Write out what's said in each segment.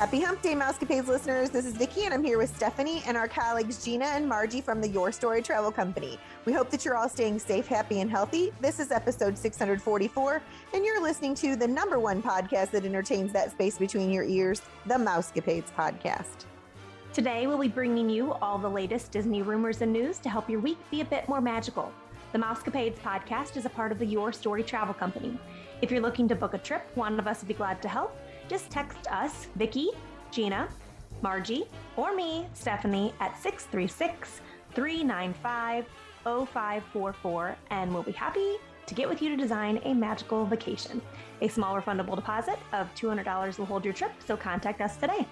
Happy Hump Day, Mousecapades listeners. This is Vicki, and I'm here with Stephanie and our colleagues Gina and Margie from the Your Story Travel Company. We hope that you're all staying safe, happy, and healthy. This is episode 644, and you're listening to the number one podcast that entertains that space between your ears, the Mousecapades podcast. Today, we'll be bringing you all the latest Disney rumors and news to help your week be a bit more magical. The Mousecapades podcast is a part of the Your Story Travel Company. If you're looking to book a trip, one of us would be glad to help just text us, Vicki, Gina, Margie, or me, Stephanie, at 636 395 0544, and we'll be happy to get with you to design a magical vacation. A small refundable deposit of $200 will hold your trip, so contact us today.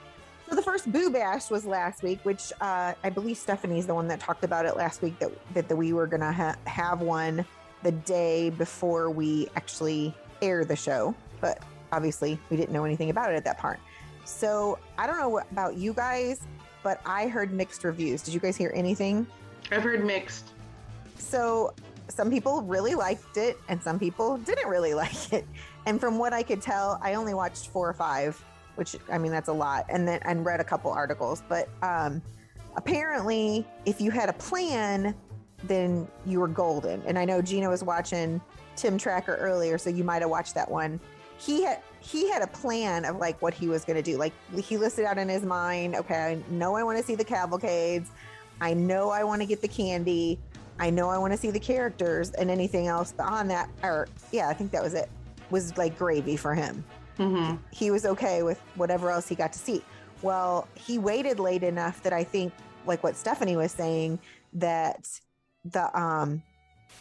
So the first Boo Bash was last week, which uh, I believe Stephanie's the one that talked about it last week that that the, we were gonna ha- have one the day before we actually air the show, but obviously we didn't know anything about it at that part. So I don't know about you guys, but I heard mixed reviews. Did you guys hear anything? I've heard mixed. So some people really liked it and some people didn't really like it. And from what I could tell, I only watched four or five, which I mean that's a lot, and then and read a couple articles. But um, apparently, if you had a plan, then you were golden. And I know Gina was watching Tim Tracker earlier, so you might have watched that one he had he had a plan of like what he was going to do. Like he listed out in his mind, okay, I know I want to see the cavalcades. I know I want to get the candy. I know I want to see the characters and anything else on that or yeah, I think that was it. Was like gravy for him. Mm-hmm. He was okay with whatever else he got to see. Well, he waited late enough that I think like what Stephanie was saying that the um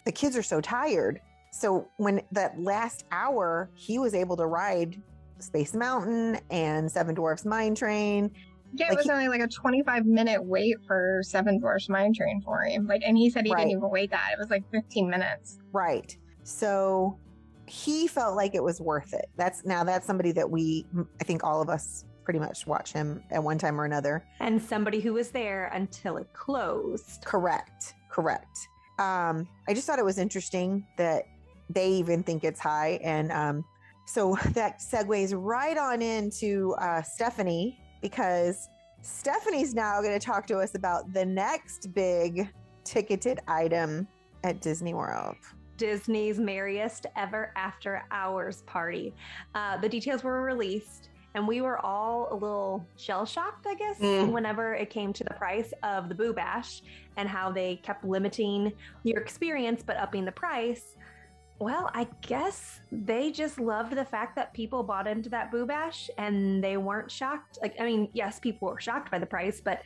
the kids are so tired so when that last hour, he was able to ride Space Mountain and Seven Dwarfs Mine Train. Yeah, like it was he, only like a 25 minute wait for Seven Dwarfs Mine Train for him. Like, and he said he right. didn't even wait that. It was like 15 minutes. Right. So he felt like it was worth it. That's now that's somebody that we, I think all of us pretty much watch him at one time or another. And somebody who was there until it closed. Correct. Correct. Um, I just thought it was interesting that they even think it's high. And um, so that segues right on into uh, Stephanie because Stephanie's now going to talk to us about the next big ticketed item at Disney World. Disney's merriest ever after hours party. Uh, the details were released, and we were all a little shell shocked, I guess, mm. whenever it came to the price of the Boo Bash and how they kept limiting your experience but upping the price. Well, I guess they just loved the fact that people bought into that Boo Bash and they weren't shocked. Like, I mean, yes, people were shocked by the price, but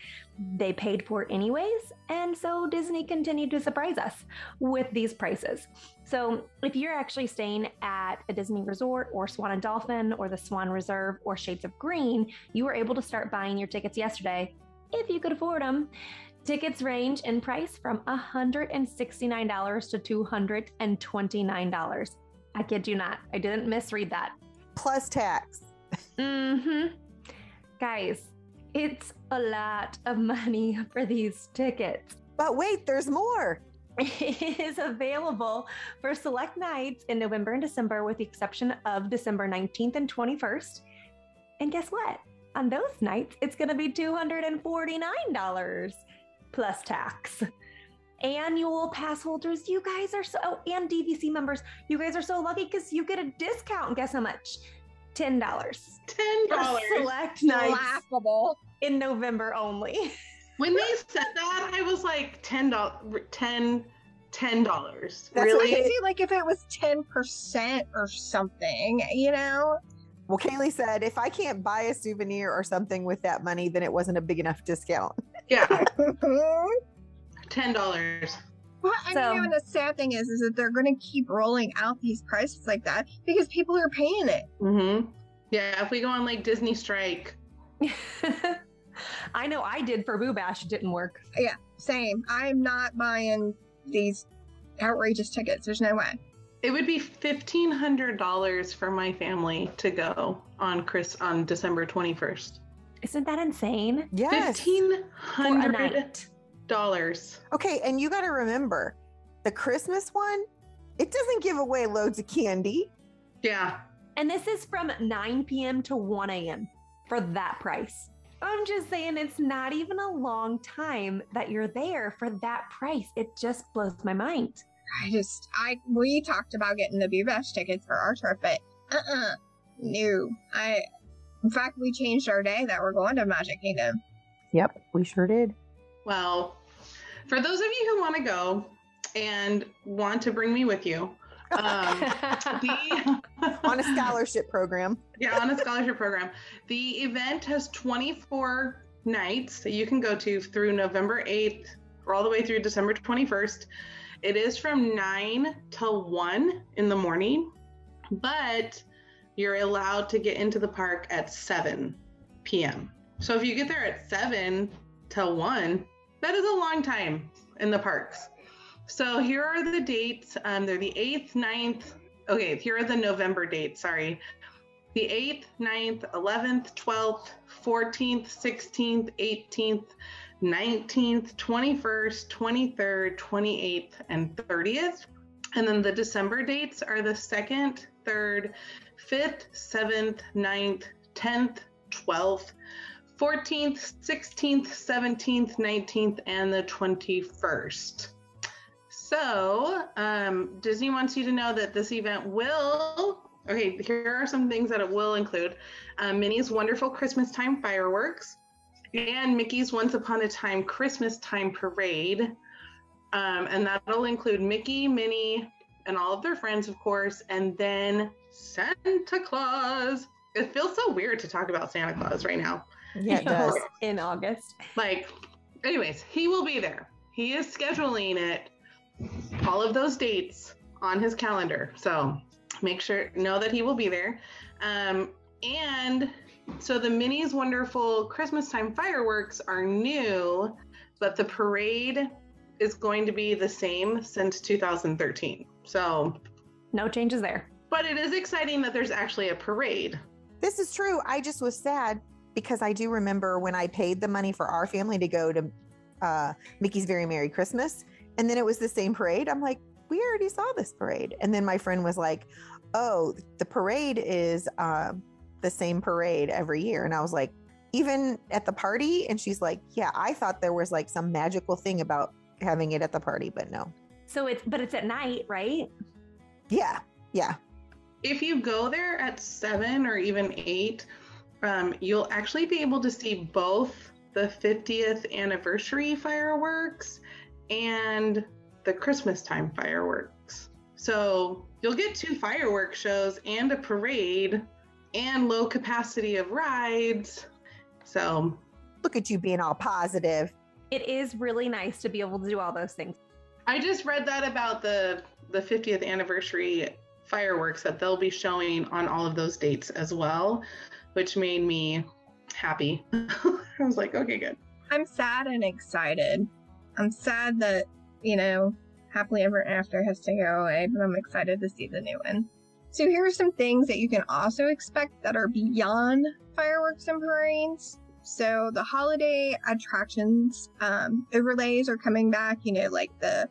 they paid for it anyways. And so Disney continued to surprise us with these prices. So if you're actually staying at a Disney resort or Swan and Dolphin or the Swan Reserve or Shades of Green, you were able to start buying your tickets yesterday if you could afford them. Tickets range in price from $169 to $229. I kid you not. I didn't misread that. Plus tax. mm-hmm. Guys, it's a lot of money for these tickets. But wait, there's more. It is available for select nights in November and December, with the exception of December 19th and 21st. And guess what? On those nights, it's going to be $249 plus tax. Annual pass holders, you guys are so, oh, and DVC members, you guys are so lucky because you get a discount. Guess how much? $10. $10. Select nights. Laughable. In November only. when they said that, I was like, $10, 10 ten dollars. Really? Crazy. Like if it was ten percent or something, you know. Well, Kaylee said, if I can't buy a souvenir or something with that money, then it wasn't a big enough discount. Yeah. Ten dollars. Well, I so, mean, the sad thing is, is that they're going to keep rolling out these prices like that because people are paying it. Mm-hmm. Yeah, if we go on like Disney strike. I know I did for Boo Bash. It didn't work. Yeah, same. I'm not buying these outrageous tickets. There's no way. It would be fifteen hundred dollars for my family to go on Chris on December twenty first. Isn't that insane? Yes. Fifteen For a hundred night. dollars. Okay, and you got to remember the Christmas one, it doesn't give away loads of candy. Yeah. And this is from 9 p.m. to 1 a.m. for that price. I'm just saying it's not even a long time that you're there for that price. It just blows my mind. I just, I, we talked about getting the Boo Bash tickets for our trip, but uh-uh, no. I, in fact, we changed our day that we're going to Magic Kingdom. Yep, we sure did. Well, for those of you who want to go and want to bring me with you, um, the On a scholarship program. yeah, on a scholarship program. The event has 24 nights that you can go to through November 8th or all the way through December 21st. It is from 9 till 1 in the morning, but you're allowed to get into the park at 7 p.m. So if you get there at 7 till 1, that is a long time in the parks. So here are the dates. Um, they're the 8th, 9th. Okay, here are the November dates. Sorry the 8th, 9th, 11th, 12th, 14th, 16th, 18th, 19th, 21st, 23rd, 28th, and 30th. And then the December dates are the 2nd, 3rd, 5th, 7th, 9th, 10th, 12th, 14th, 16th, 17th, 19th, and the 21st. So, um, Disney wants you to know that this event will Okay, here are some things that it will include um, Minnie's Wonderful Christmas Time fireworks and Mickey's Once Upon a Time Christmas Time parade. Um, and that'll include Mickey, Minnie, and all of their friends, of course, and then Santa Claus. It feels so weird to talk about Santa Claus right now. Yeah, it does. In August. Like, anyways, he will be there. He is scheduling it, all of those dates on his calendar. So make sure know that he will be there. Um, and so the Minnie's Wonderful Christmas Time fireworks are new, but the parade is going to be the same since 2013. So, No changes there. But it is exciting that there's actually a parade. This is true. I just was sad because I do remember when I paid the money for our family to go to uh, Mickey's Very Merry Christmas, and then it was the same parade. I'm like, we already saw this parade. And then my friend was like, oh, the parade is uh, the same parade every year. And I was like, even at the party? And she's like, yeah, I thought there was like some magical thing about having it at the party, but no. So it's but it's at night, right? Yeah, yeah. If you go there at seven or even eight, um, you'll actually be able to see both the 50th anniversary fireworks and the Christmas time fireworks. So you'll get two fireworks shows and a parade and low capacity of rides. So Look at you being all positive. It is really nice to be able to do all those things. I just read that about the the 50th anniversary fireworks that they'll be showing on all of those dates as well, which made me happy. I was like, okay, good. I'm sad and excited. I'm sad that, you know, Happily Ever After has to go away, but I'm excited to see the new one. So here are some things that you can also expect that are beyond fireworks and parades. So the holiday attractions um, overlays are coming back. You know, like the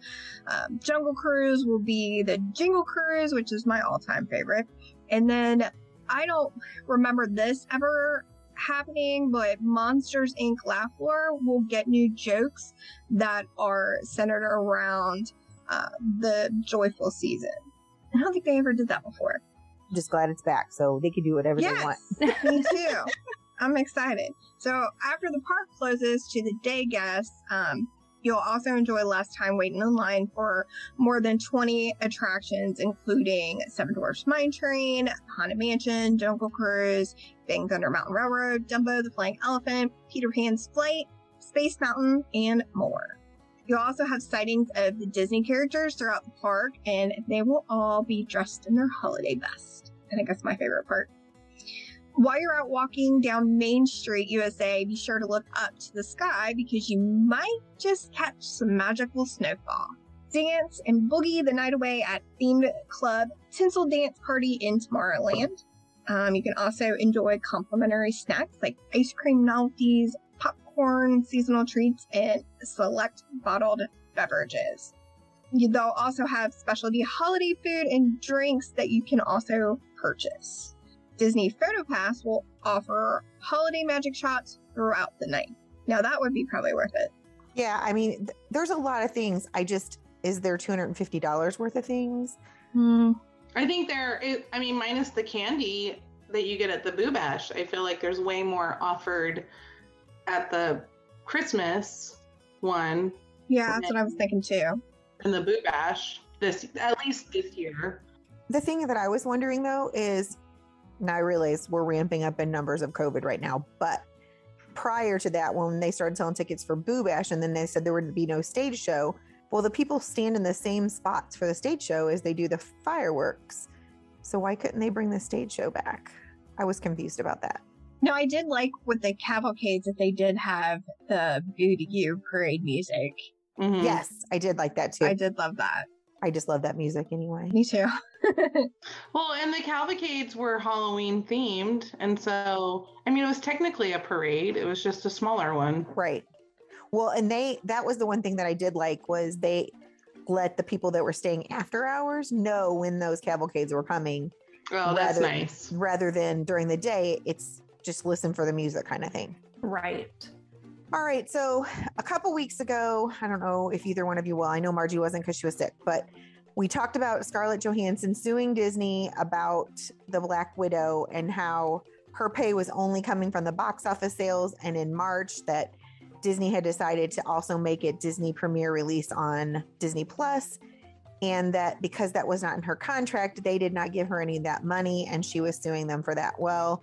um, Jungle Cruise will be the Jingle Cruise, which is my all-time favorite. And then I don't remember this ever happening, but Monsters Inc. Laugh Floor will get new jokes that are centered around uh, the joyful season. I don't think they ever did that before. Just glad it's back so they can do whatever they want. Yes, me too. I'm excited. So after the park closes to the day guests, um, you'll also enjoy less time waiting in line for more than 20 attractions, including Seven Dwarfs Mine Train, Haunted Mansion, Jungle Cruise, Big Thunder Mountain Railroad, Dumbo the Flying Elephant, Peter Pan's Flight, Space Mountain, and more. You'll also have sightings of the Disney characters throughout the park, and they will all be dressed in their holiday best. And I that's my favorite part. While you're out walking down Main Street, USA, be sure to look up to the sky because you might just catch some magical snowfall. dance and boogie the night away at themed club Tinsel Dance Party in Tomorrowland. Um, you can also enjoy complimentary snacks like ice cream novelties, popcorn, seasonal treats, and select bottled beverages. They'll also have specialty holiday food and drinks that you can also purchase. Disney PhotoPass will offer holiday magic shots throughout the night. Now that would be probably worth it. Yeah, I mean, th- there's a lot of things. I just is there two hundred and fifty dollars worth of things? Hmm. I think there is, I mean, minus the candy that you get at the Boo Bash, I feel like there's way more offered at the Christmas one Yeah, that's what I was thinking too. and the Boo Bash this, at least this year. The thing that I was wondering though is, now I realize we're ramping up in numbers of COVID right now, but prior to that, when they started selling tickets for Boo Bash, and then they said there would be no stage show. Well, the people stand in the same spots for the stage show as they do the fireworks. So why couldn't they bring the stage show back? I was confused about that. No, I did like with the cavalcades that they did have the Boo to You parade music. Mhm. Yes, I did like that too. I I, did love that. Just love that music anyway. Me too. Well, and the cavalcades were Halloween themed. And so, I mean, it was technically a parade, it was just a smaller one. Right. Well, and they that was the one thing that I did like was they let the people that were staying after hours know when those cavalcades were coming Oh, that's Rather- nice. rather than during the day it's just listen for the music kind of thing. Right. All right, so a couple weeks ago, I don't know if either one of you will. I know Margie wasn't cuz she was sick, but we talked about Scarlett Johansson suing Disney about the Black Widow and how her pay was only coming from the box office sales and in March that Disney had decided to also make it Disney premiere release on Disney Plus and that because that was not in her contract, they did not give her any of that money and she was suing them for that. Well,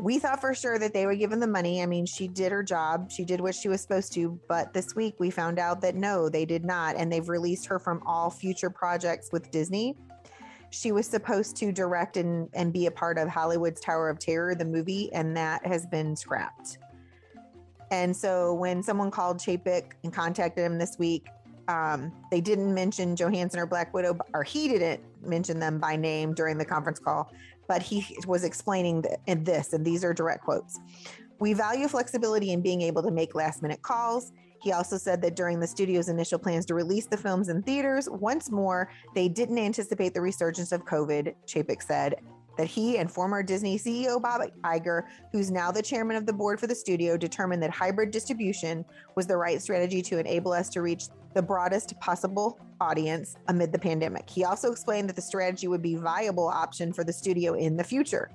we thought for sure that they would give the money. I mean, she did her job, she did what she was supposed to. But this week we found out that no, they did not. And they've released her from all future projects with Disney. She was supposed to direct and, and be a part of Hollywood's Tower of Terror, the movie, and that has been scrapped. And so when someone called Chapek and contacted him this week, um, they didn't mention Johansson or Black Widow, or he didn't mention them by name during the conference call but he was explaining in this, and these are direct quotes. We value flexibility in being able to make last minute calls. He also said that during the studio's initial plans to release the films in theaters, once more, they didn't anticipate the resurgence of COVID, Chapek said. That he and former Disney CEO Bob Iger, who's now the chairman of the board for the studio, determined that hybrid distribution was the right strategy to enable us to reach the broadest possible audience amid the pandemic. He also explained that the strategy would be viable option for the studio in the future.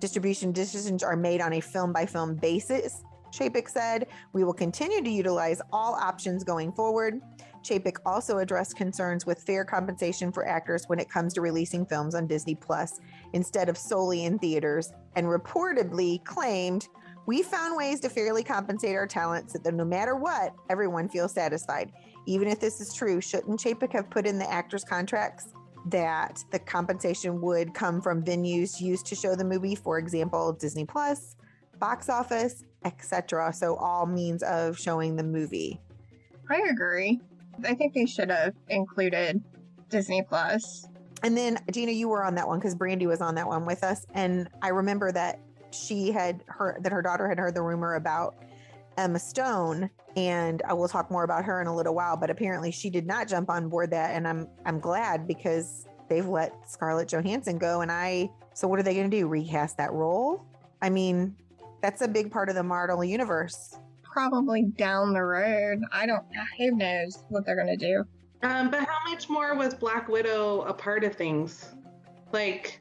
Distribution decisions are made on a film by film basis. Chapek said, We will continue to utilize all options going forward. Chapek also addressed concerns with fair compensation for actors when it comes to releasing films on Disney Plus instead of solely in theaters, and reportedly claimed, We found ways to fairly compensate our talent so that no matter what, everyone feels satisfied. Even if this is true, shouldn't Chapek have put in the actors' contracts that the compensation would come from venues used to show the movie, for example, Disney Plus, box office, etc. So all means of showing the movie. I agree. I think they should have included Disney Plus. And then Gina, you were on that one because Brandy was on that one with us, and I remember that she had heard that her daughter had heard the rumor about Emma Stone, and I will talk more about her in a little while. But apparently, she did not jump on board that, and I'm I'm glad because they've let Scarlett Johansson go, and I. So what are they going to do? Recast that role? I mean, that's a big part of the Marvel universe. Probably down the road. I don't. Who knows what they're gonna do? Um, but how much more was Black Widow a part of things? Like,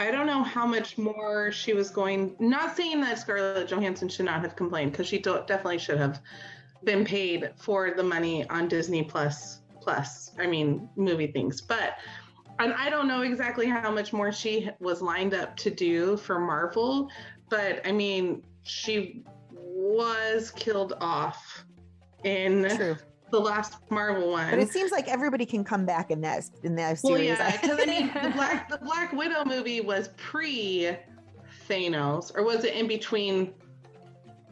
I don't know how much more she was going. Not saying that Scarlett Johansson should not have complained, because she definitely should have been paid for the money on Disney Plus. Plus, I mean, movie things. But and I don't know exactly how much more she was lined up to do for Marvel. But I mean, she was killed off in True, the last Marvel one. but it seems like everybody can come back in that in that Well, series. yeah, because I mean, the Black the Black Widow movie was pre Thanos, or was it in between?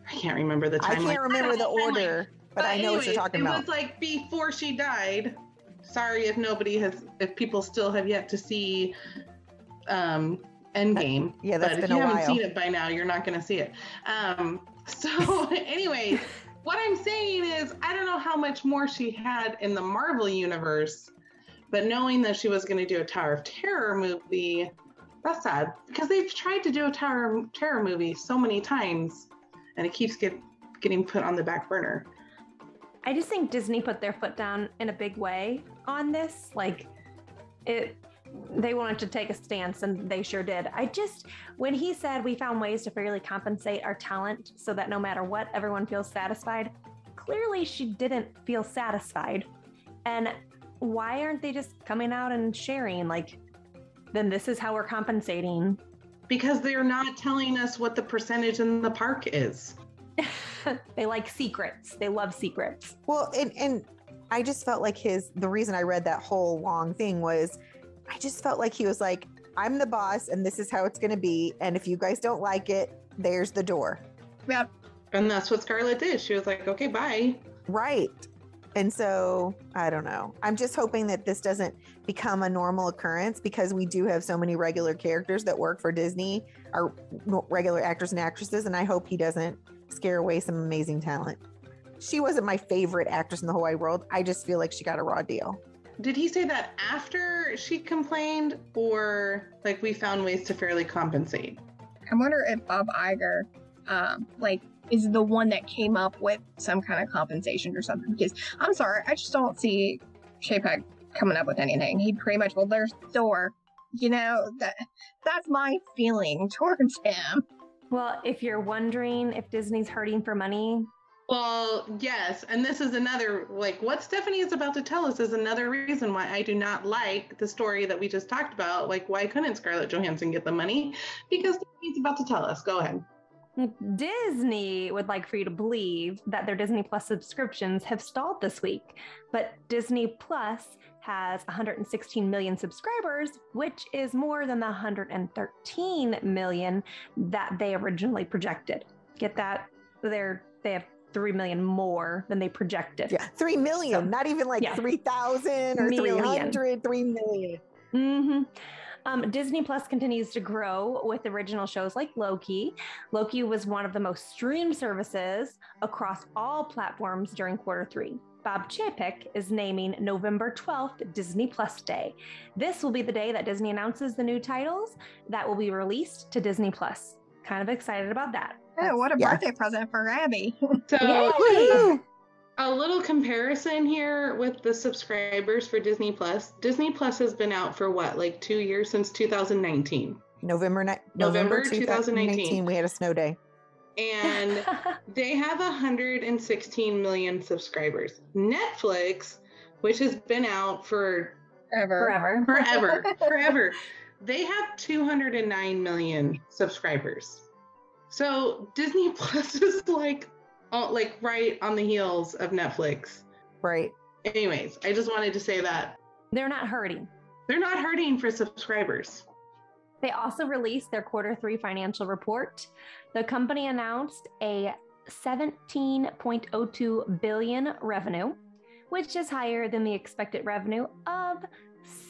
I can't remember the time. I can't remember the timeline. order, but, I know what you're talking it about. It was like before she died, sorry if nobody has, if people still have yet to see um, Endgame. yeah, that's but if been you a haven't seen it by now, you're not going to see it. Um, so, anyways, what I'm saying is, I don't know how much more she had in the Marvel universe, but knowing that she was going to do a Tower of Terror movie, that's sad because they've tried to do a Tower of Terror movie so many times, and it keeps get, getting put on the back burner. I just think Disney put their foot down in a big way on this. Like it they wanted to take a stance and they sure did. I just when he said we found ways to fairly compensate our talent so that no matter what everyone feels satisfied, clearly she didn't feel satisfied. And why aren't they just coming out and sharing like then this is how we're compensating? Because they're not telling us what the percentage in the park is. they like secrets. They love secrets. Well, and and I just felt like his the reason I read that whole long thing was I just felt like he was like, I'm the boss and this is how it's gonna be. And if you guys don't like it, there's the door. Yep. And that's what Scarlett did. She was like, okay, bye. Right. And so I don't know. I'm just hoping that this doesn't become a normal occurrence because we do have so many regular characters that work for Disney, our regular actors and actresses. And I hope he doesn't scare away some amazing talent. She wasn't my favorite actress in the whole wide world. I just feel like she got a raw deal. Did he say that after she complained, or like we found ways to fairly compensate? I wonder if Bob Iger, um, like, is the one that came up with some kind of compensation or something. Because I'm sorry, I just don't see Chapek coming up with anything. He pretty much, well, there's Thor. You know that that's my feeling towards him. Well, if you're wondering if Disney's hurting for money, Well, yes, and this is another like what Stephanie is about to tell us is another reason why I do not like the story that we just talked about. Like, why couldn't Scarlett Johansson get the money? Because Stephanie's about to tell us. Go ahead. Disney would like for you to believe that their Disney Plus subscriptions have stalled this week, but Disney Plus has 116 million subscribers, which is more than the 113 million that they originally projected. Get that? They're they have 3 million more than they projected. Yeah. Three million, So- not even like yeah. 3,000 or Million. 300, 3 million. hmm Um, Disney Plus continues to grow with original shows like Loki. Loki was one of the most streamed services across all platforms during quarter three. Bob Chapek is naming November 12th Disney Plus Day. This will be the day that Disney announces the new titles that will be released to Disney Plus. Kind of excited about that. Oh, what a Yeah. birthday present for Abby. So Woohoo! a little comparison here with the subscribers for Disney Plus. Disney Plus has been out for what, like two years since 2019, November, ni- November November 2019. 2019, we had a snow day. and they have 116 million subscribers. Netflix, which has been out for Ever. Forever. forever, forever. They have 209 million subscribers. So Disney Plus is like, uh, like right on the heels of Netflix. Right. Anyways, I just wanted to say that They're not hurting. they're not hurting for subscribers. They also released their quarter three financial report. The company announced a 17.02 billion revenue, which is higher than the expected revenue of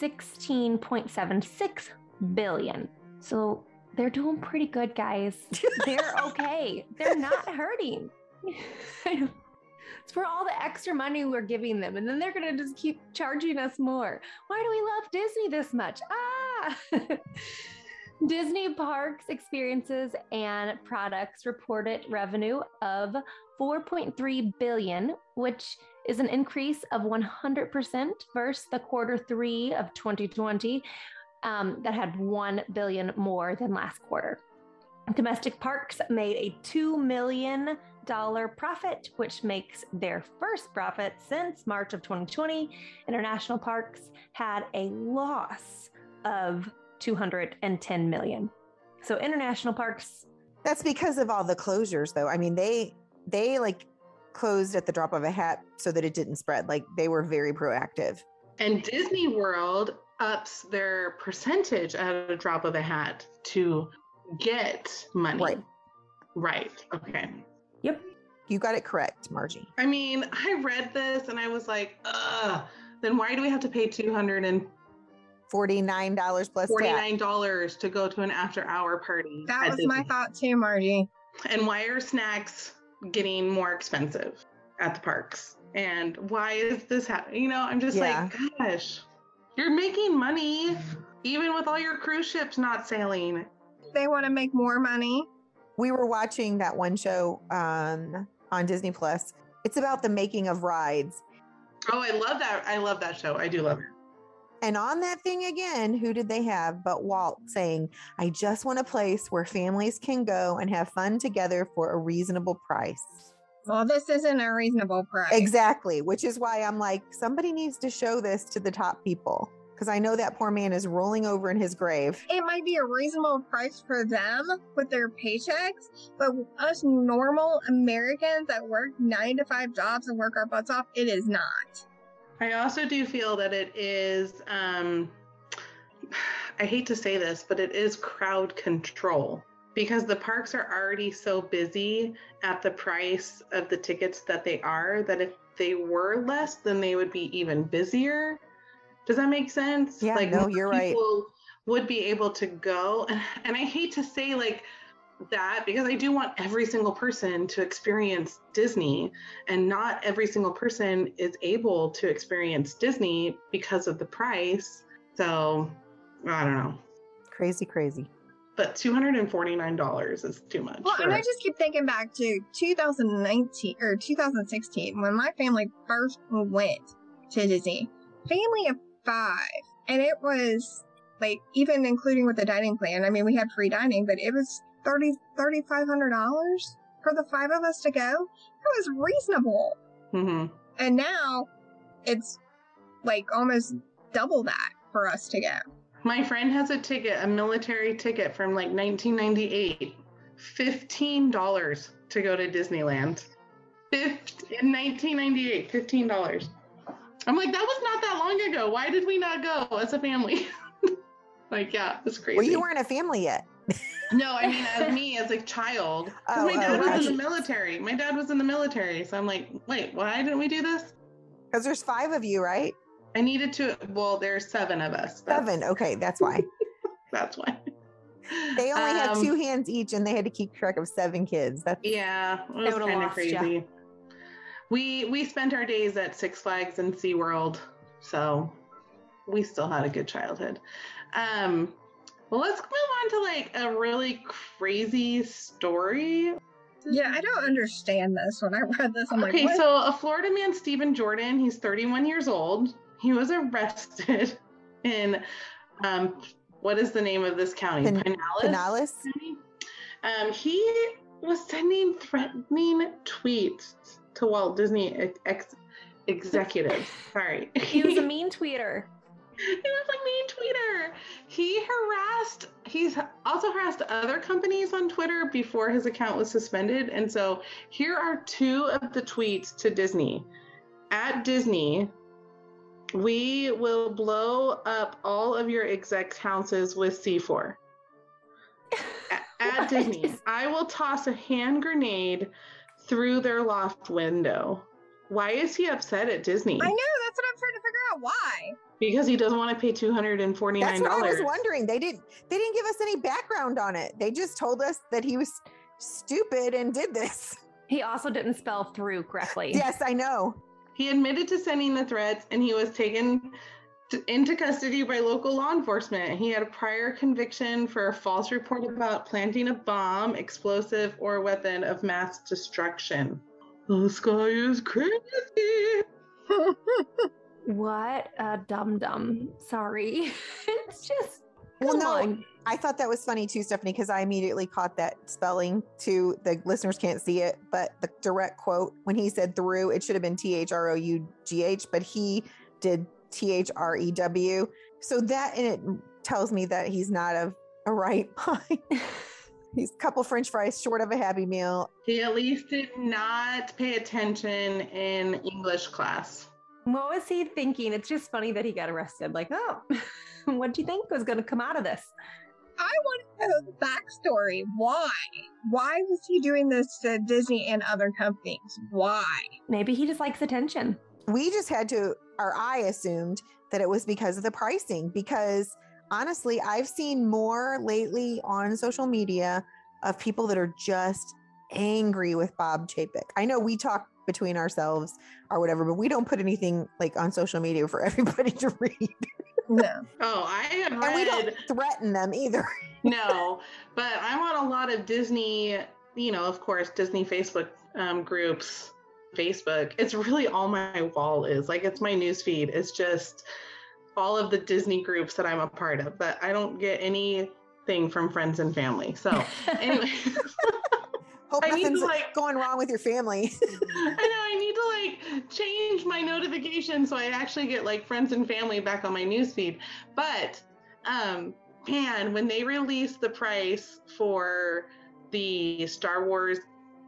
16.76 billion. So they're doing pretty good, guys. They're okay. they're not hurting. it's for all the extra money we're giving them, and then they're gonna just keep charging us more. Why do we love Disney this much? Ah. Disney Parks Experiences and Products reported revenue of 4.3 billion, which is an increase of 100% versus the quarter three of 2020 um, that had 1 billion more than last quarter. Domestic parks made a $2 million profit, which makes their first profit since March of 2020. International parks had a loss of 210 million. So international parks, That's because of all the closures, though. I mean, they they like closed at the drop of a hat so that it didn't spread. Like they were very proactive. And Disney World ups their percentage at a drop of a hat to get money. Right. Right. Okay. yep, You got it correct, Margie. I mean, I read this and I was like, ugh. then why do we have to pay two hundred and Forty-nine dollars plus forty tax. nine dollars to go to an after hour party? That at was my thought too, Margie. And why are snacks getting more expensive at the parks? And why is this happening? You know, I'm just Yeah. like, gosh, you're making money even with all your cruise ships not sailing. They want to make more money. we were watching that one show um, on Disney Plus. It's about the making of rides. Oh, I love that. I love that show. I do love it. And on that thing again, who did they have but Walt saying, I just want a place where families can go and have fun together for a reasonable price. Well, this isn't a reasonable price. Exactly, which is why I'm like, somebody needs to show this to the top people because I know that poor man is rolling over in his grave. It might be a reasonable price for them with their paychecks, but us normal Americans that work nine to five jobs and work our butts off, it is not. I also do feel that it is, um, I hate to say this, but it is crowd control because the parks are already so busy at the price of the tickets that they are that if they were less, then they would be even busier. Does that make sense? Yeah, no, you're right. people Would be able to go, and, and I hate to say like that because I do want every single person to experience Disney, and not every single person is able to experience Disney because of the price. So I don't know. Crazy, crazy. But $249 is too much. Well, and I just keep thinking back to 2019 or 2016 when my family first went to Disney. Family of five. And it was like, even including with the dining plan. I mean, we had free dining, but it was thirty thirty five hundred dollars for the five of us to go. It was reasonable. Mhm. And now it's like almost double that for us to go. My friend has a ticket, a military ticket from like 1998. $15 to go to Disneyland. Fif- in 1998, $15. I'm like, that was not that long ago. Why did we not go as a family? like, yeah, it's crazy. Well, you weren't a family yet. No, I mean, as me as a child. Because Oh, my oh, dad was gotcha. in the military. My dad was in the military. So I'm like, wait, why didn't we do this? Because there's five of you, right? I needed to, well, there's seven of us. That's- Seven. Okay, that's why. That's why. They only had Um, two hands each and they had to keep track of seven kids. That's Yeah, it was would've kind of lost ya. crazy. We we spent our days at Six Flags and SeaWorld, so we still had a good childhood. Um, well, let's move on to like a really crazy story. Yeah, I don't understand this. When I read this, I'm okay, like, what? so a Florida man, Stephen Jordan, he's 31 years old. He was arrested in um, what is the name of this county? Pin- Pinellas. Pinellas. Um, he was sending threatening tweets to Walt Disney ex- executives. Sorry, He was a mean tweeter. he was a mean tweeter. He harassed. He's also harassed other companies on Twitter before his account was suspended. And so here are two of the tweets to Disney. At Disney, we will blow up all of your exec houses with C4. A- At Disney, I will toss a hand grenade through their loft window. Why is he upset at Disney? I know, that's what I'm trying to figure out. Why? Because he doesn't want to pay two hundred and forty That's what I was wondering. They didn't they didn't give us any background on it. They just told us that he was stupid and did this. He also didn't spell through correctly. Yes, I know. He admitted to sending the threats, and he was taken to, into custody by local law enforcement. He had a prior conviction for a false report about planting a bomb, explosive, or weapon of mass destruction. The sky is crazy. What a dum dum. Sorry. it's just Well, no. I thought that was funny too, Stephanie, because I immediately caught that spelling too. The listeners can't see it, but the direct quote when he said through, it should have been T H R O U G H, but he did T H R E W. So that in it tells me that he's not of a right mind. he's a couple French fries short of a Happy Meal. He at least did not pay attention in English class. What was he thinking? It's just funny that he got arrested. Like, oh, what do you think was going to come out of this? I want to know the backstory. Why? Why was he doing this to Disney and other companies? Why? Maybe he just likes attention. We just had to or I assumed that it was because of the pricing. Because honestly, I've seen more lately on social media of people that are just angry with Bob Chapek. I know we talk between ourselves or whatever, but we don't put anything like on social media for everybody to read. No. Oh, I have read. And we don't threaten them either. no, but I'm on a lot of Disney, you know, of course, Disney Facebook um, groups. Facebook. It's really all my wall is. Like it's my news feed. It's just all of the Disney groups that I'm a part of. But I don't get anything from friends and family. So anyway, Hope I need to, nothing's like- going wrong with your family. I know I need to like change my notifications so I actually get like friends and family back on my newsfeed. But um man, when they released the price for the Star Wars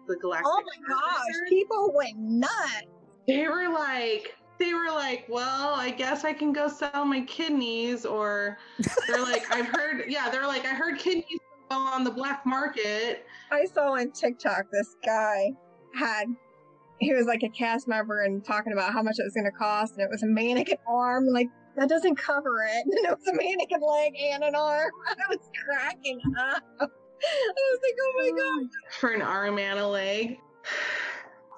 the Galactic Oh my gosh, people went nuts. they were like they were like, well, I guess I can go sell my kidneys or they're like I've heard yeah, they're like I heard kidneys go on the black market. I saw on TikTok this guy had he was like a cast member and talking about how much it was going to cost, and it was a mannequin arm. Like that doesn't cover it, and it was a mannequin leg and an arm. I was cracking up. I was like, oh my god! for an arm and a leg.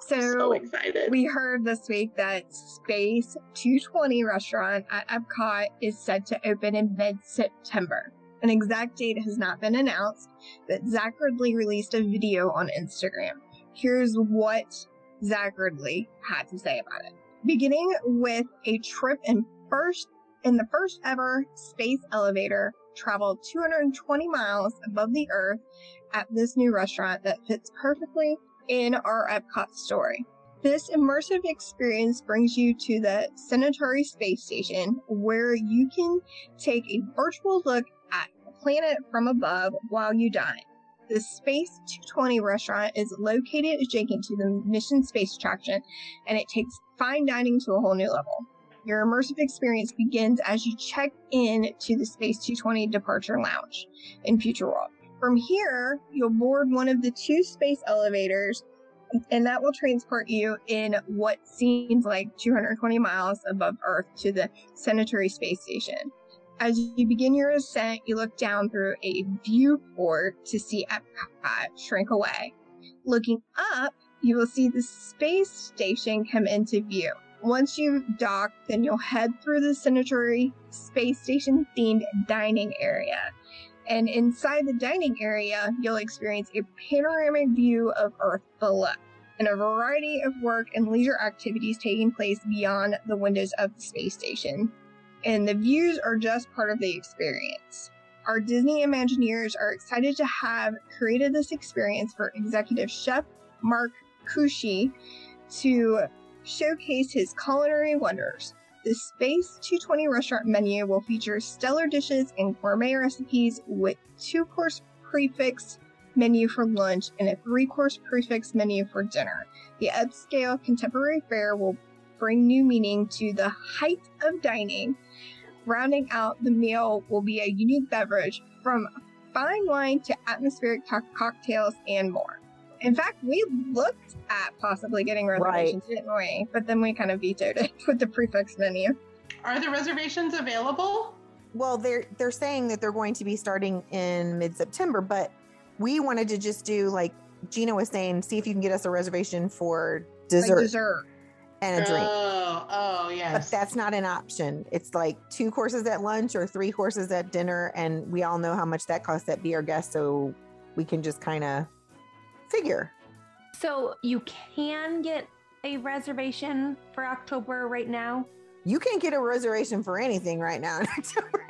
So, so excited. we heard this week that Space 220 restaurant at Epcot is set to open in mid September. An exact date has not been announced, but Zach Riddley released a video on Instagram. Here's what Zach Riddley had to say about it. Beginning with a trip in first in the first ever space elevator traveled 220 miles above the earth at this new restaurant that fits perfectly in our Epcot story. This immersive experience brings you to the Centauri Space Station, where you can take a virtual look at the planet from above while you dine. The Space 220 restaurant is located adjacent to the Mission Space attraction, and it takes fine dining to a whole new level. Your immersive experience begins as you check in to the Space 220 Departure Lounge in Future World. From here, you'll board one of the two space elevators, and that will transport you in what seems like 220 miles above Earth to the Centauri Space Station. As you begin your ascent, you look down through a viewport to see Epcot shrink away. Looking up, you will see the space station come into view. Once you've docked, then you'll head through the Centauri Space Station themed dining area. And inside the dining area, you'll experience a panoramic view of Earth below and a variety of work and leisure activities taking place beyond the windows of the space station. And the views are just part of the experience. Our Disney Imagineers are excited to have created this experience for executive chef Marc Kusche to showcase his culinary wonders. The Space 220 restaurant menu will feature stellar dishes and gourmet recipes with two course prefix menu for lunch and a three course prefix menu for dinner. The upscale contemporary fare will bring new meaning to the height of dining. Rounding out the meal will be a unique beverage from fine wine to atmospheric co- cocktails and more. In fact, we looked at possibly getting reservations, didn't we? But then we kind of vetoed it with the prefix menu. Are the reservations available? Well, they're they're saying that they're going to be starting in mid September, but we wanted to just do like Gina was saying, see if you can get us a reservation for dessert, Like dessert. And a drink. Oh, oh But that's not an option. It's like two courses at lunch or three courses at dinner, and we all know how much that costs at Be Our Guest, so we can just kind of figure. So you can get a reservation for October right now. You can't get a reservation for anything right now in October.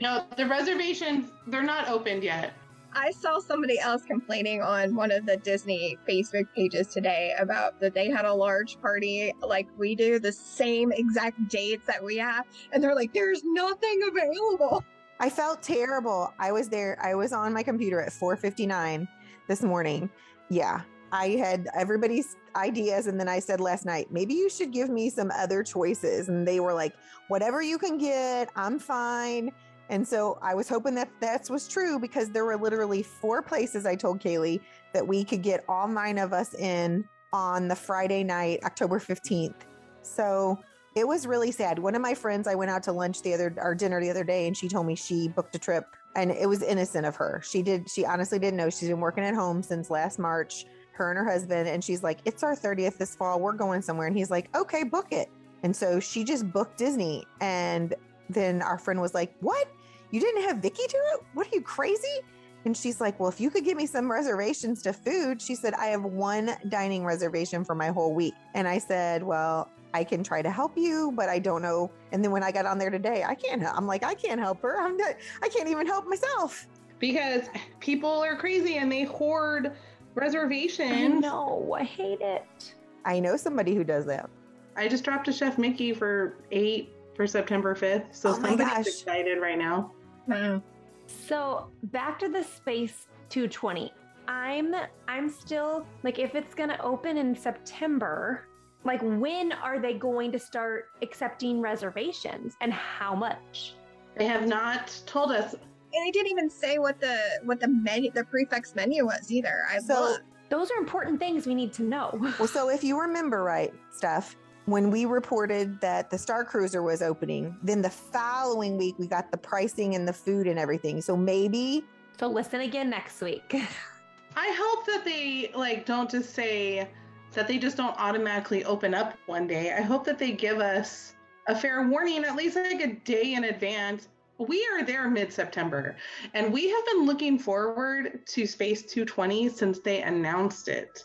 no, the reservations they're not opened yet. I saw somebody else complaining on one of the Disney Facebook pages today about that they had a large party like we do, the same exact dates that we have, and they're like, there's nothing available. I felt terrible. I was there. I was on my computer at 4:59 this morning. Yeah, I had everybody's ideas, and then I said last night, maybe you should give me some other choices. And they were like, whatever you can get, I'm fine. And so I was hoping that that was true because there were literally four places I told Kaylee that we could get all nine of us in on the Friday night, October 15th. So It was really sad. One of my friends, I went out to lunch the other or dinner the other day, and she told me she booked a trip, and it was innocent of her. She did. She honestly didn't know. She's been working at home since last March. Her and her husband, and she's like, "It's our thirtieth this fall. We're going somewhere." And he's like, "Okay, book it." And so she just booked Disney, and then our friend was like, "What? You didn't have Vicky do it? What are you crazy?" And she's like, Well, if you could give me some reservations to food, she said, I have one dining reservation for my whole week. And I said, Well, I can try to help you, but I don't know. And then when I got on there today, I can't. I'm like, I can't help her. I'm not. I can't even help myself. Because people are crazy and they hoard I reservations. know. I hate it. I know somebody who does that. I just dropped a Chef Mickey for eight for September 5th. So Oh my somebody's gosh. excited right now. Wow. So back to the space 220. I'm I'm still like if it's gonna open in September, like when are they going to start accepting reservations and how much? They have not told us. And they didn't even say what the what the menu the prix fixe menu was either. I So- looked. Those are important things we need to know. Well, so if you remember right, Steph, when we reported that the Star Cruiser was opening, then the following week we got the pricing and the food and everything. So maybe So listen again next week. I hope that they like don't just say that they just don't automatically open up one day. I hope that they give us a fair warning, at least like a day in advance. We are there mid September, and we have been looking forward to Space 220 since they announced it.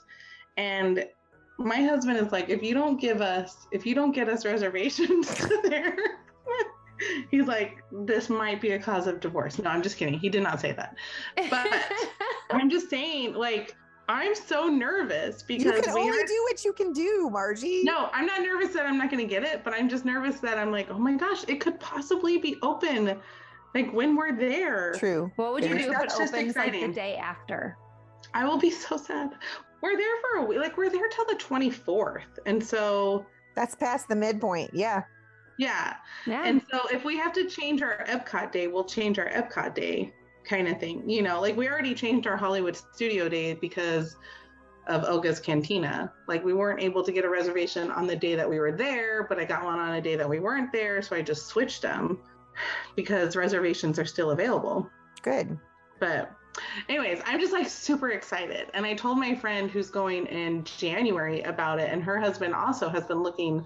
And my husband is like, if you don't give us, if you don't get us reservations there, he's like, this might be a cause of divorce. No, I'm just kidding. He did not say that. But I'm just saying, like, I'm so nervous because you because can we only are- do what you can do, Margie. no, I'm not nervous that I'm not going to get it, but I'm just nervous that I'm like, oh my gosh, it could possibly be open, like when we're there. True. what would you do if it that's just opens like the day after? I will be so sad. We're there for a week, like we're there till the 24th, and so That's past the midpoint. Yeah. yeah, Yeah. and so if we have to change our Epcot day, we'll change our Epcot day, kind of thing. You know, like we already changed our Hollywood Studio day because of Oga's Cantina. Like we weren't able to get a reservation on the day that we were there, but I got one on a day that we weren't there, so I just switched them because reservations are still available. Good. But anyways, I'm just like super excited. And I told my friend who's going in January about it, and her husband also has been looking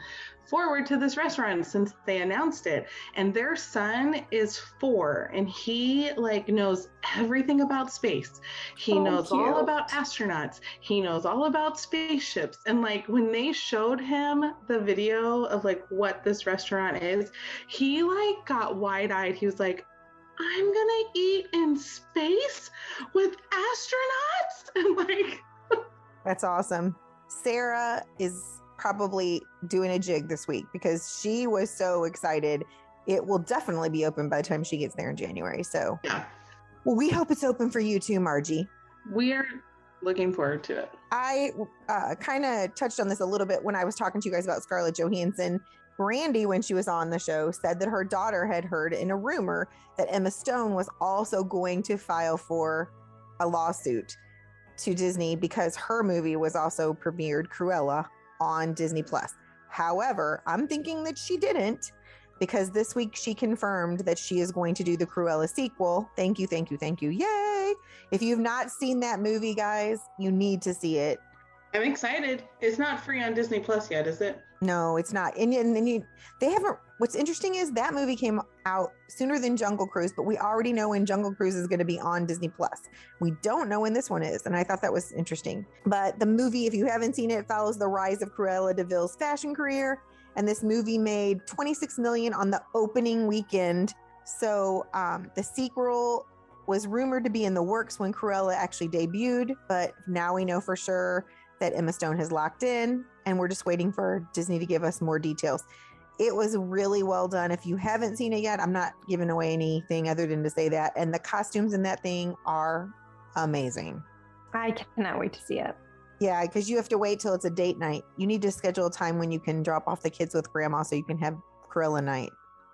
forward to this restaurant since they announced it. And their son is four, and he like knows everything about space. He Oh, knows all about astronauts. He knows all about spaceships. And like when they showed him the video of like what this restaurant is, he like got wide-eyed. He was like, I'm gonna eat in space with astronauts and like That's awesome. Sarah is probably doing a jig this week because she was so excited. It will definitely be open by the time she gets there in January. So, yeah well, we hope it's open for you too, Margie. we're looking forward to it I uh, kind of touched on this a little bit when I was talking to you guys about Scarlett Johansson. Brandy, when she was on the show, said that her daughter had heard in a rumor that Emma Stone was also going to file for a lawsuit to Disney because her movie was also premiered Cruella on Disney Plus. However, I'm thinking that she didn't because this week she confirmed that she is going to do the Cruella sequel. Thank you, thank you, thank you. Yay! If you've not seen that movie, guys, you need to see it. i'm excited it's not free on disney plus yet is it No, it's not. And, and then you, they haven't. What's interesting is that movie came out sooner than Jungle Cruise, but we already know when Jungle Cruise is going to be on Disney Plus. We don't know when this one is, and I thought that was interesting. But the movie, if you haven't seen it, follows the rise of Cruella de Vil's fashion career, and this movie made 26 million on the opening weekend. So um, the sequel was rumored to be in the works when Cruella actually debuted, but now we know for sure that Emma Stone has locked in, and we're just waiting for Disney to give us more details. It was really well done. If you haven't seen it yet, I'm not giving away anything other than to say that. And the costumes in that thing are amazing. I cannot wait to see it. Yeah, because you have to wait till it's a date night. You need to schedule a time when you can drop off the kids with grandma so you can have Cruella night.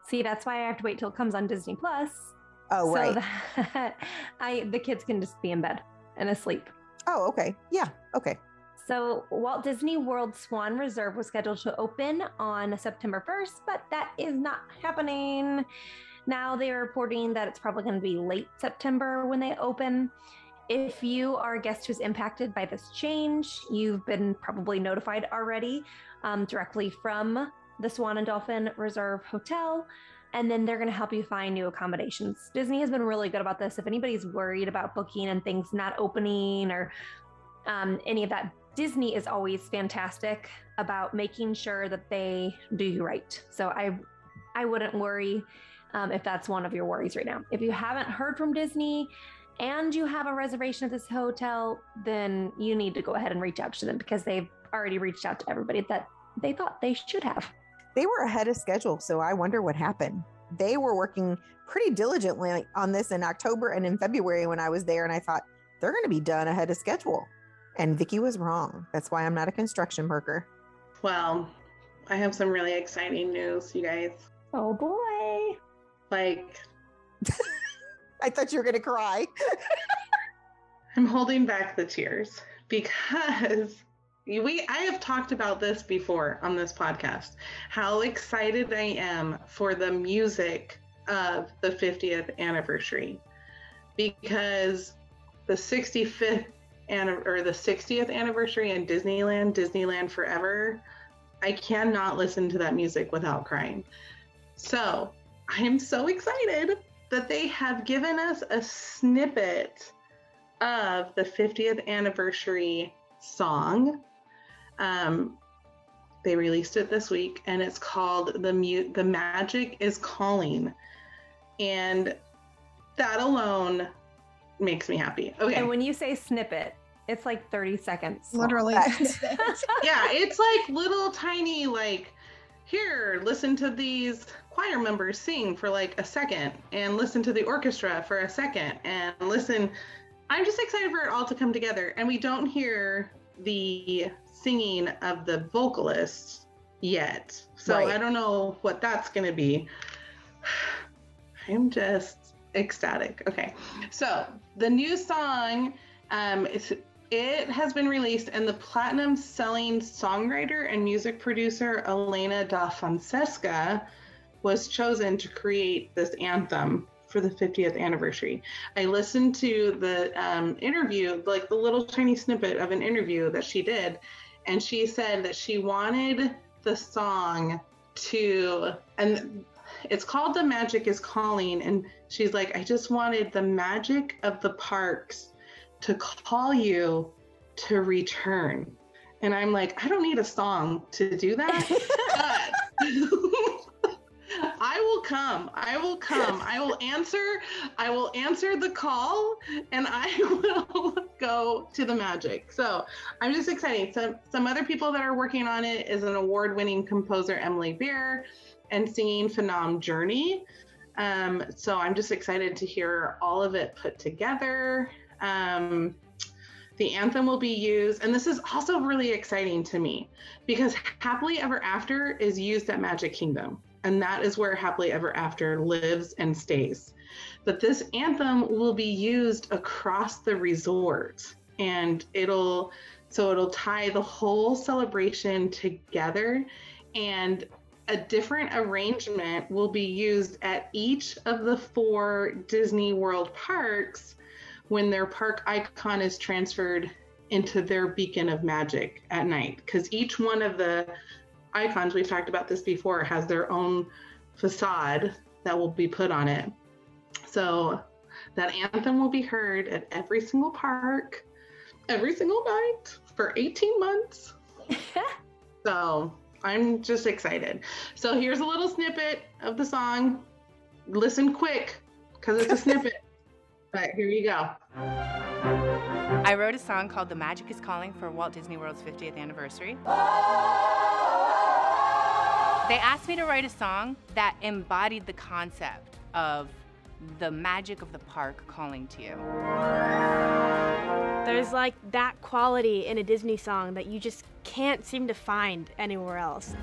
See, that's why I have to wait till it comes on Disney Plus. Oh, so right. that I the kids can just be in bed and asleep. oh, okay. Yeah. Okay. So, Walt Disney World Swan Reserve was scheduled to open on September 1st, but that is not happening. Now they are reporting that it's probably going to be late September when they open. If you are a guest who's impacted by this change, you've been probably notified already um, directly from the Swan and Dolphin Reserve Hotel. And then they're going to help you find new accommodations. Disney has been really good about this. If anybody's worried about booking and things not opening or um, any of that, Disney is always fantastic about making sure that they do you right. So I, I wouldn't worry um, if that's one of your worries right now. If you haven't heard from Disney and you have a reservation at this hotel, then you need to go ahead and reach out to them because they've already reached out to everybody that they thought they should have. They were ahead of schedule, so I wonder what happened. They were working pretty diligently on this in October and in February when I was there, and I thought they're going to be done ahead of schedule. And Vicky was wrong. That's why I'm not a construction worker. Well, I have some really exciting news, you guys. Oh boy. Like, I thought you were going to cry. I'm holding back the tears because we I have talked about this before on this podcast. How excited I am for the music of the 50th anniversary because the 65th or the 60th anniversary in Disneyland, Disneyland Forever, I cannot listen to that music without crying. So, I am so excited that they have given us a snippet of the 50th anniversary song. Um, they released it this week, and it's called "the Mute." The Magic Is Calling," and that alone makes me happy. Okay. And when you say snippet, it's like 30 seconds. Literally. yeah, it's like little tiny like here, listen to these choir members sing for like a second and listen to the orchestra for a second and listen I'm just excited for it all to come together and we don't hear the singing of the vocalists yet. So Right. I don't know what that's going to be. I'm just ecstatic. Okay. So, the new song um it has been released, and the platinum selling songwriter and music producer Alana Da Fonseca was chosen to create this anthem for the 50th anniversary. I listened to the um, interview, like the little tiny snippet of an interview that she did, and she said that she wanted the song to, and it's called The Magic is Calling. And she's like, I just wanted the magic of the parks to call you to return. And I'm like, I don't need a song to do that. I will come. I will come. I will answer. I will answer the call and I will go to the magic. So I'm just excited. Some some other people that are working on it is an award-winning composer Emily Bear and singing Phenom Journey. Um, so I'm just excited to hear all of it put together. Um, the anthem will be used, and this is also really exciting to me because Happily Ever After is used at Magic Kingdom, and that is where Happily Ever After lives and stays. But this anthem will be used across the resort, and it'll so it'll tie the whole celebration together, and a different arrangement will be used at each of the four Disney World parks when their park icon is transferred into their beacon of magic at night. Because each one of the icons, we've talked about this before, has their own facade that will be put on it. So that anthem will be heard at every single park, every single night for 18 months. so I'm just excited. So here's a little snippet of the song. Listen quick because it's a snippet. But here you go. I wrote a song called The Magic is Calling for Walt Disney World's 50th anniversary. They asked me to write a song that embodied the concept of the magic of the park calling to you. There's like that quality in a Disney song that you just can't seem to find anywhere else.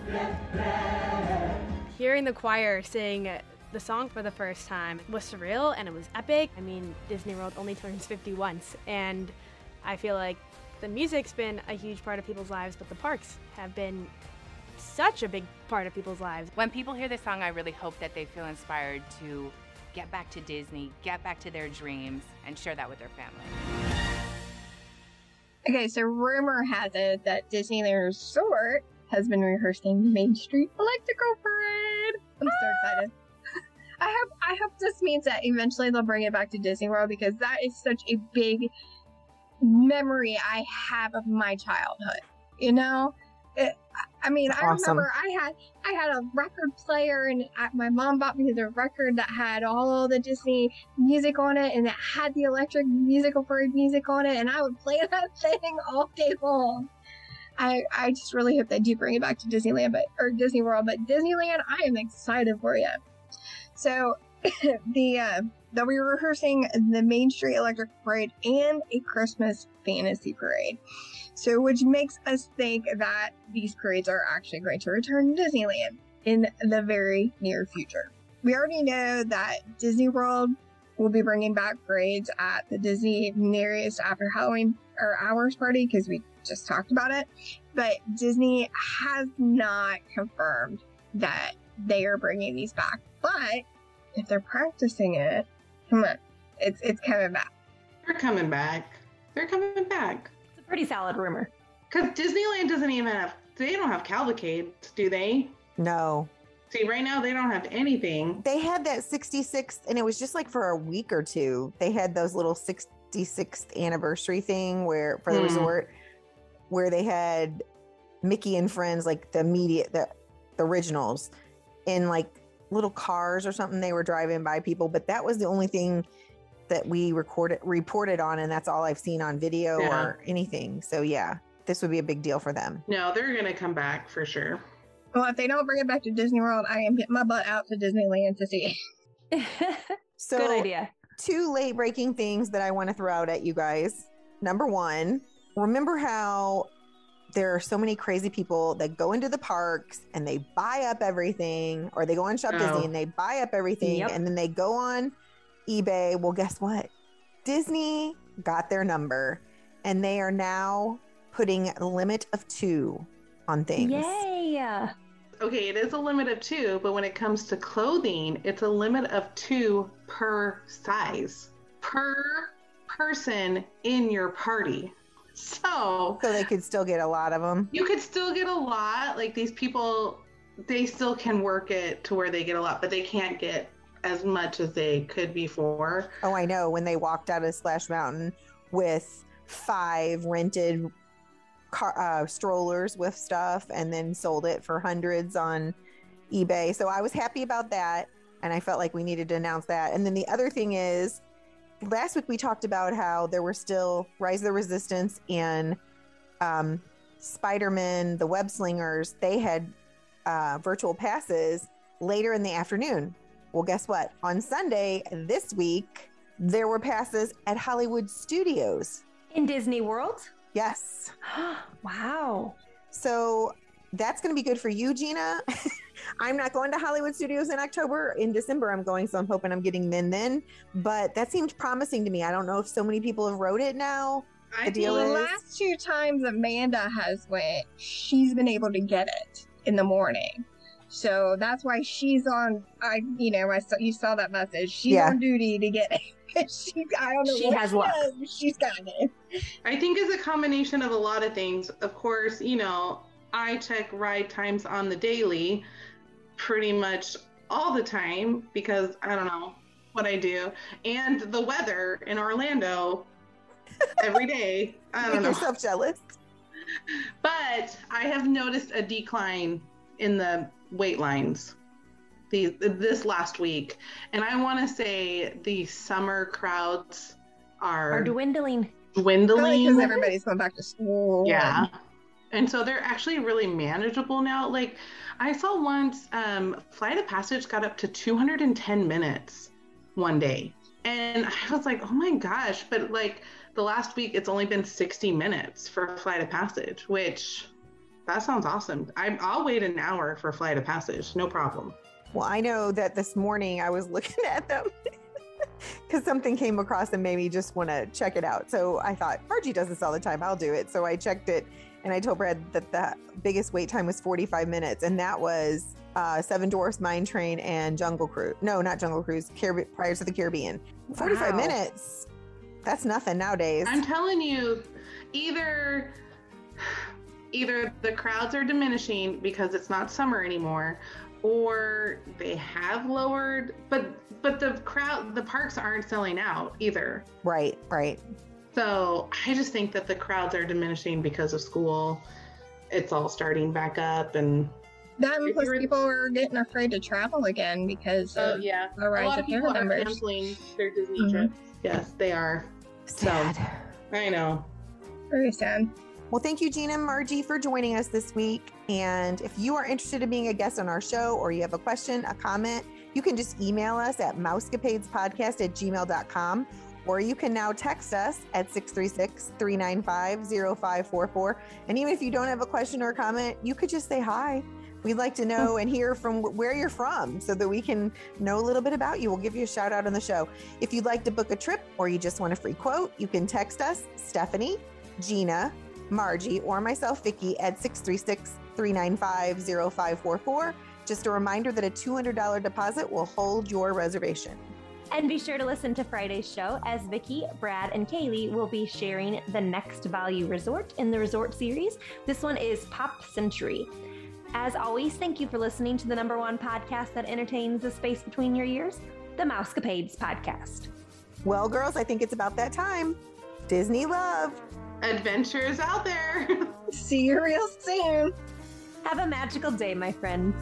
Hearing the choir sing the song for the first time was surreal and it was epic. I mean, Disney World only turns 50 once, and I feel like the music's been a huge part of people's lives, but the parks have been such a big part of people's lives. When people hear this song, I really hope that they feel inspired to get back to Disney, get back to their dreams, and share that with their family. Okay, so rumor has it that Disneyland Resort has been rehearsing Main Street Electrical Parade. I'm so ah! excited. I hope I hope this means that eventually they'll bring it back to Disney World because that is such a big memory I have of my childhood. You know, it, I mean, I remember I had I had a record player, and I, my mom bought me the record that had all the Disney music on it, and it had the Electric Musical Parade music on it, and I would play that thing all day long. I I just really hope they do bring it back to Disneyland, but or Disney World, but Disneyland, I am excited for you. So the uh, they'll be rehearsing the Main Street Electric Parade and a Christmas Fantasy Parade. So, which makes us think that these parades are actually going to return to Disneyland in the very near future. We already know that Disney World will be bringing back parades at the Disney nearest after Halloween or hours party because we just talked about it. But Disney has not confirmed that they are bringing these back. But if they're practicing it, come on, it's it's coming back. They're coming back. They're coming back. It's a pretty solid rumor. Because Disneyland doesn't even have, they don't have cavalcades, do they? No. See, right now they don't have anything. They had that 66th, and it was just like for a week or two. They had those little 66th anniversary thing where for the Mm. resort, where they had Mickey and friends, like the immediate, the, the originals, in like little cars or something. They were driving by people, but that was the only thing that we recorded reported on, and that's all I've seen on video Yeah. or anything. So yeah, this would be a big deal for them. No, they're going to come back for sure. Well, if they don't bring it back to Disney World, I am getting my butt out to Disneyland to see. So Good idea. two late breaking things that I want to throw out at you guys. Number one, remember how there are so many crazy people that go into the parks and they buy up everything, or they go on Shop Oh. Disney and they buy up everything, Yep. and then they go on eBay. Well, guess what? Disney got their number, and they are now putting a limit of two on things. Yay! Okay, it is a limit of two, but when it comes to clothing, it's a limit of two per size, per person in your party. So So they could still get a lot of them. you could still get a lot. Like these people, they still can work it to where they get a lot, but they can't get as much as they could before. Oh, I know. When they walked out of Splash Mountain with five rented car, uh, strollers with stuff and then sold it for hundreds on eBay. So I was happy about that. And I felt like we needed to announce that. And then the other thing is, last week we talked about how there were still Rise of the Resistance and um, Spider Man, the Web Slingers, they had uh, virtual passes later in the afternoon. Well, guess what? On Sunday this week, there were passes at Hollywood Studios. In Disney World? Yes. wow. So that's going to be good for you, Gina. I'm not going to Hollywood Studios in October. In December, I'm going, so I'm hoping I'm getting them then. But that seemed promising to me. I don't know if so many people have wrote it now. I The deal The is- last two times Amanda has went, she's been able to get it in the morning. So that's why she's on. I, you know, I saw you saw that message. She's Yeah. on duty to get it. she, I don't know. She has luck. does, but She's got it. I think it's a combination of a lot of things. Of course, you know, I check ride times on the daily pretty much all the time because I don't know what I do. And the weather in Orlando every day. I Make don't know. yourself jealous. But I have noticed a decline in the wait lines the, this last week. And I want to say the summer crowds are, Are dwindling. dwindling. Because everybody's going back to school. Yeah. And so they're actually really manageable now. Like I saw once um Flight of Passage got up to 210 minutes one day. And I was like, "Oh my gosh, but like the last week it's only been 60 minutes for Flight of Passage, which that sounds awesome. I I'll wait an hour for Flight of Passage, no problem. Well, I know that this morning I was looking at them because something came across and made me just want to check it out. So I thought, Margie does this all the time. I'll do it. So I checked it and I told Brad that the biggest wait time was 45 minutes. And that was uh, Seven Dwarfs Mine Train and Jungle Cruise. No, not Jungle Cruise, Pirates of the Caribbean. 45 Wow. minutes. That's nothing nowadays. I'm telling you, either either the crowds are diminishing because it's not summer anymore, or they have lowered. But but the crowd, the parks aren't selling out either. right, right. So I just think that the crowds are diminishing because of school. It's all starting back up, and That and plus people are getting afraid to travel again because oh of yeah, the a rise lot of of people parent are numbers. canceling their Disney Mhm. trips. Yes, they are. Sad. I know. Very sad. Well, thank you, Gina and Margie, for joining us this week. And if you are interested in being a guest on our show or you have a question, a comment, you can just email us at mousecapadespodcast at gmail.com. Or you can now text us at 636 395 0544. And even if you don't have a question or a comment, you could just say hi. We'd like to know and hear from where you're from so that we can know a little bit about you. We'll give you a shout out on the show. If you'd like to book a trip or you just want a free quote, you can text us, Stephanie, Gina, Margie, or myself, Vicky, at 636 395 0544. Just a reminder that a $200 deposit will hold your reservation. And be sure to listen to Friday's show as Vicky, Brad, and Kaylee will be sharing the next value resort in the resort series. This one is Pop Century. As always, thank you for listening to the number one podcast that entertains the space between your ears, the Mousecapades Podcast. Well, girls, I think it's about that time. Disney love. Adventure is out there. See you real soon. Have a magical day, my friends.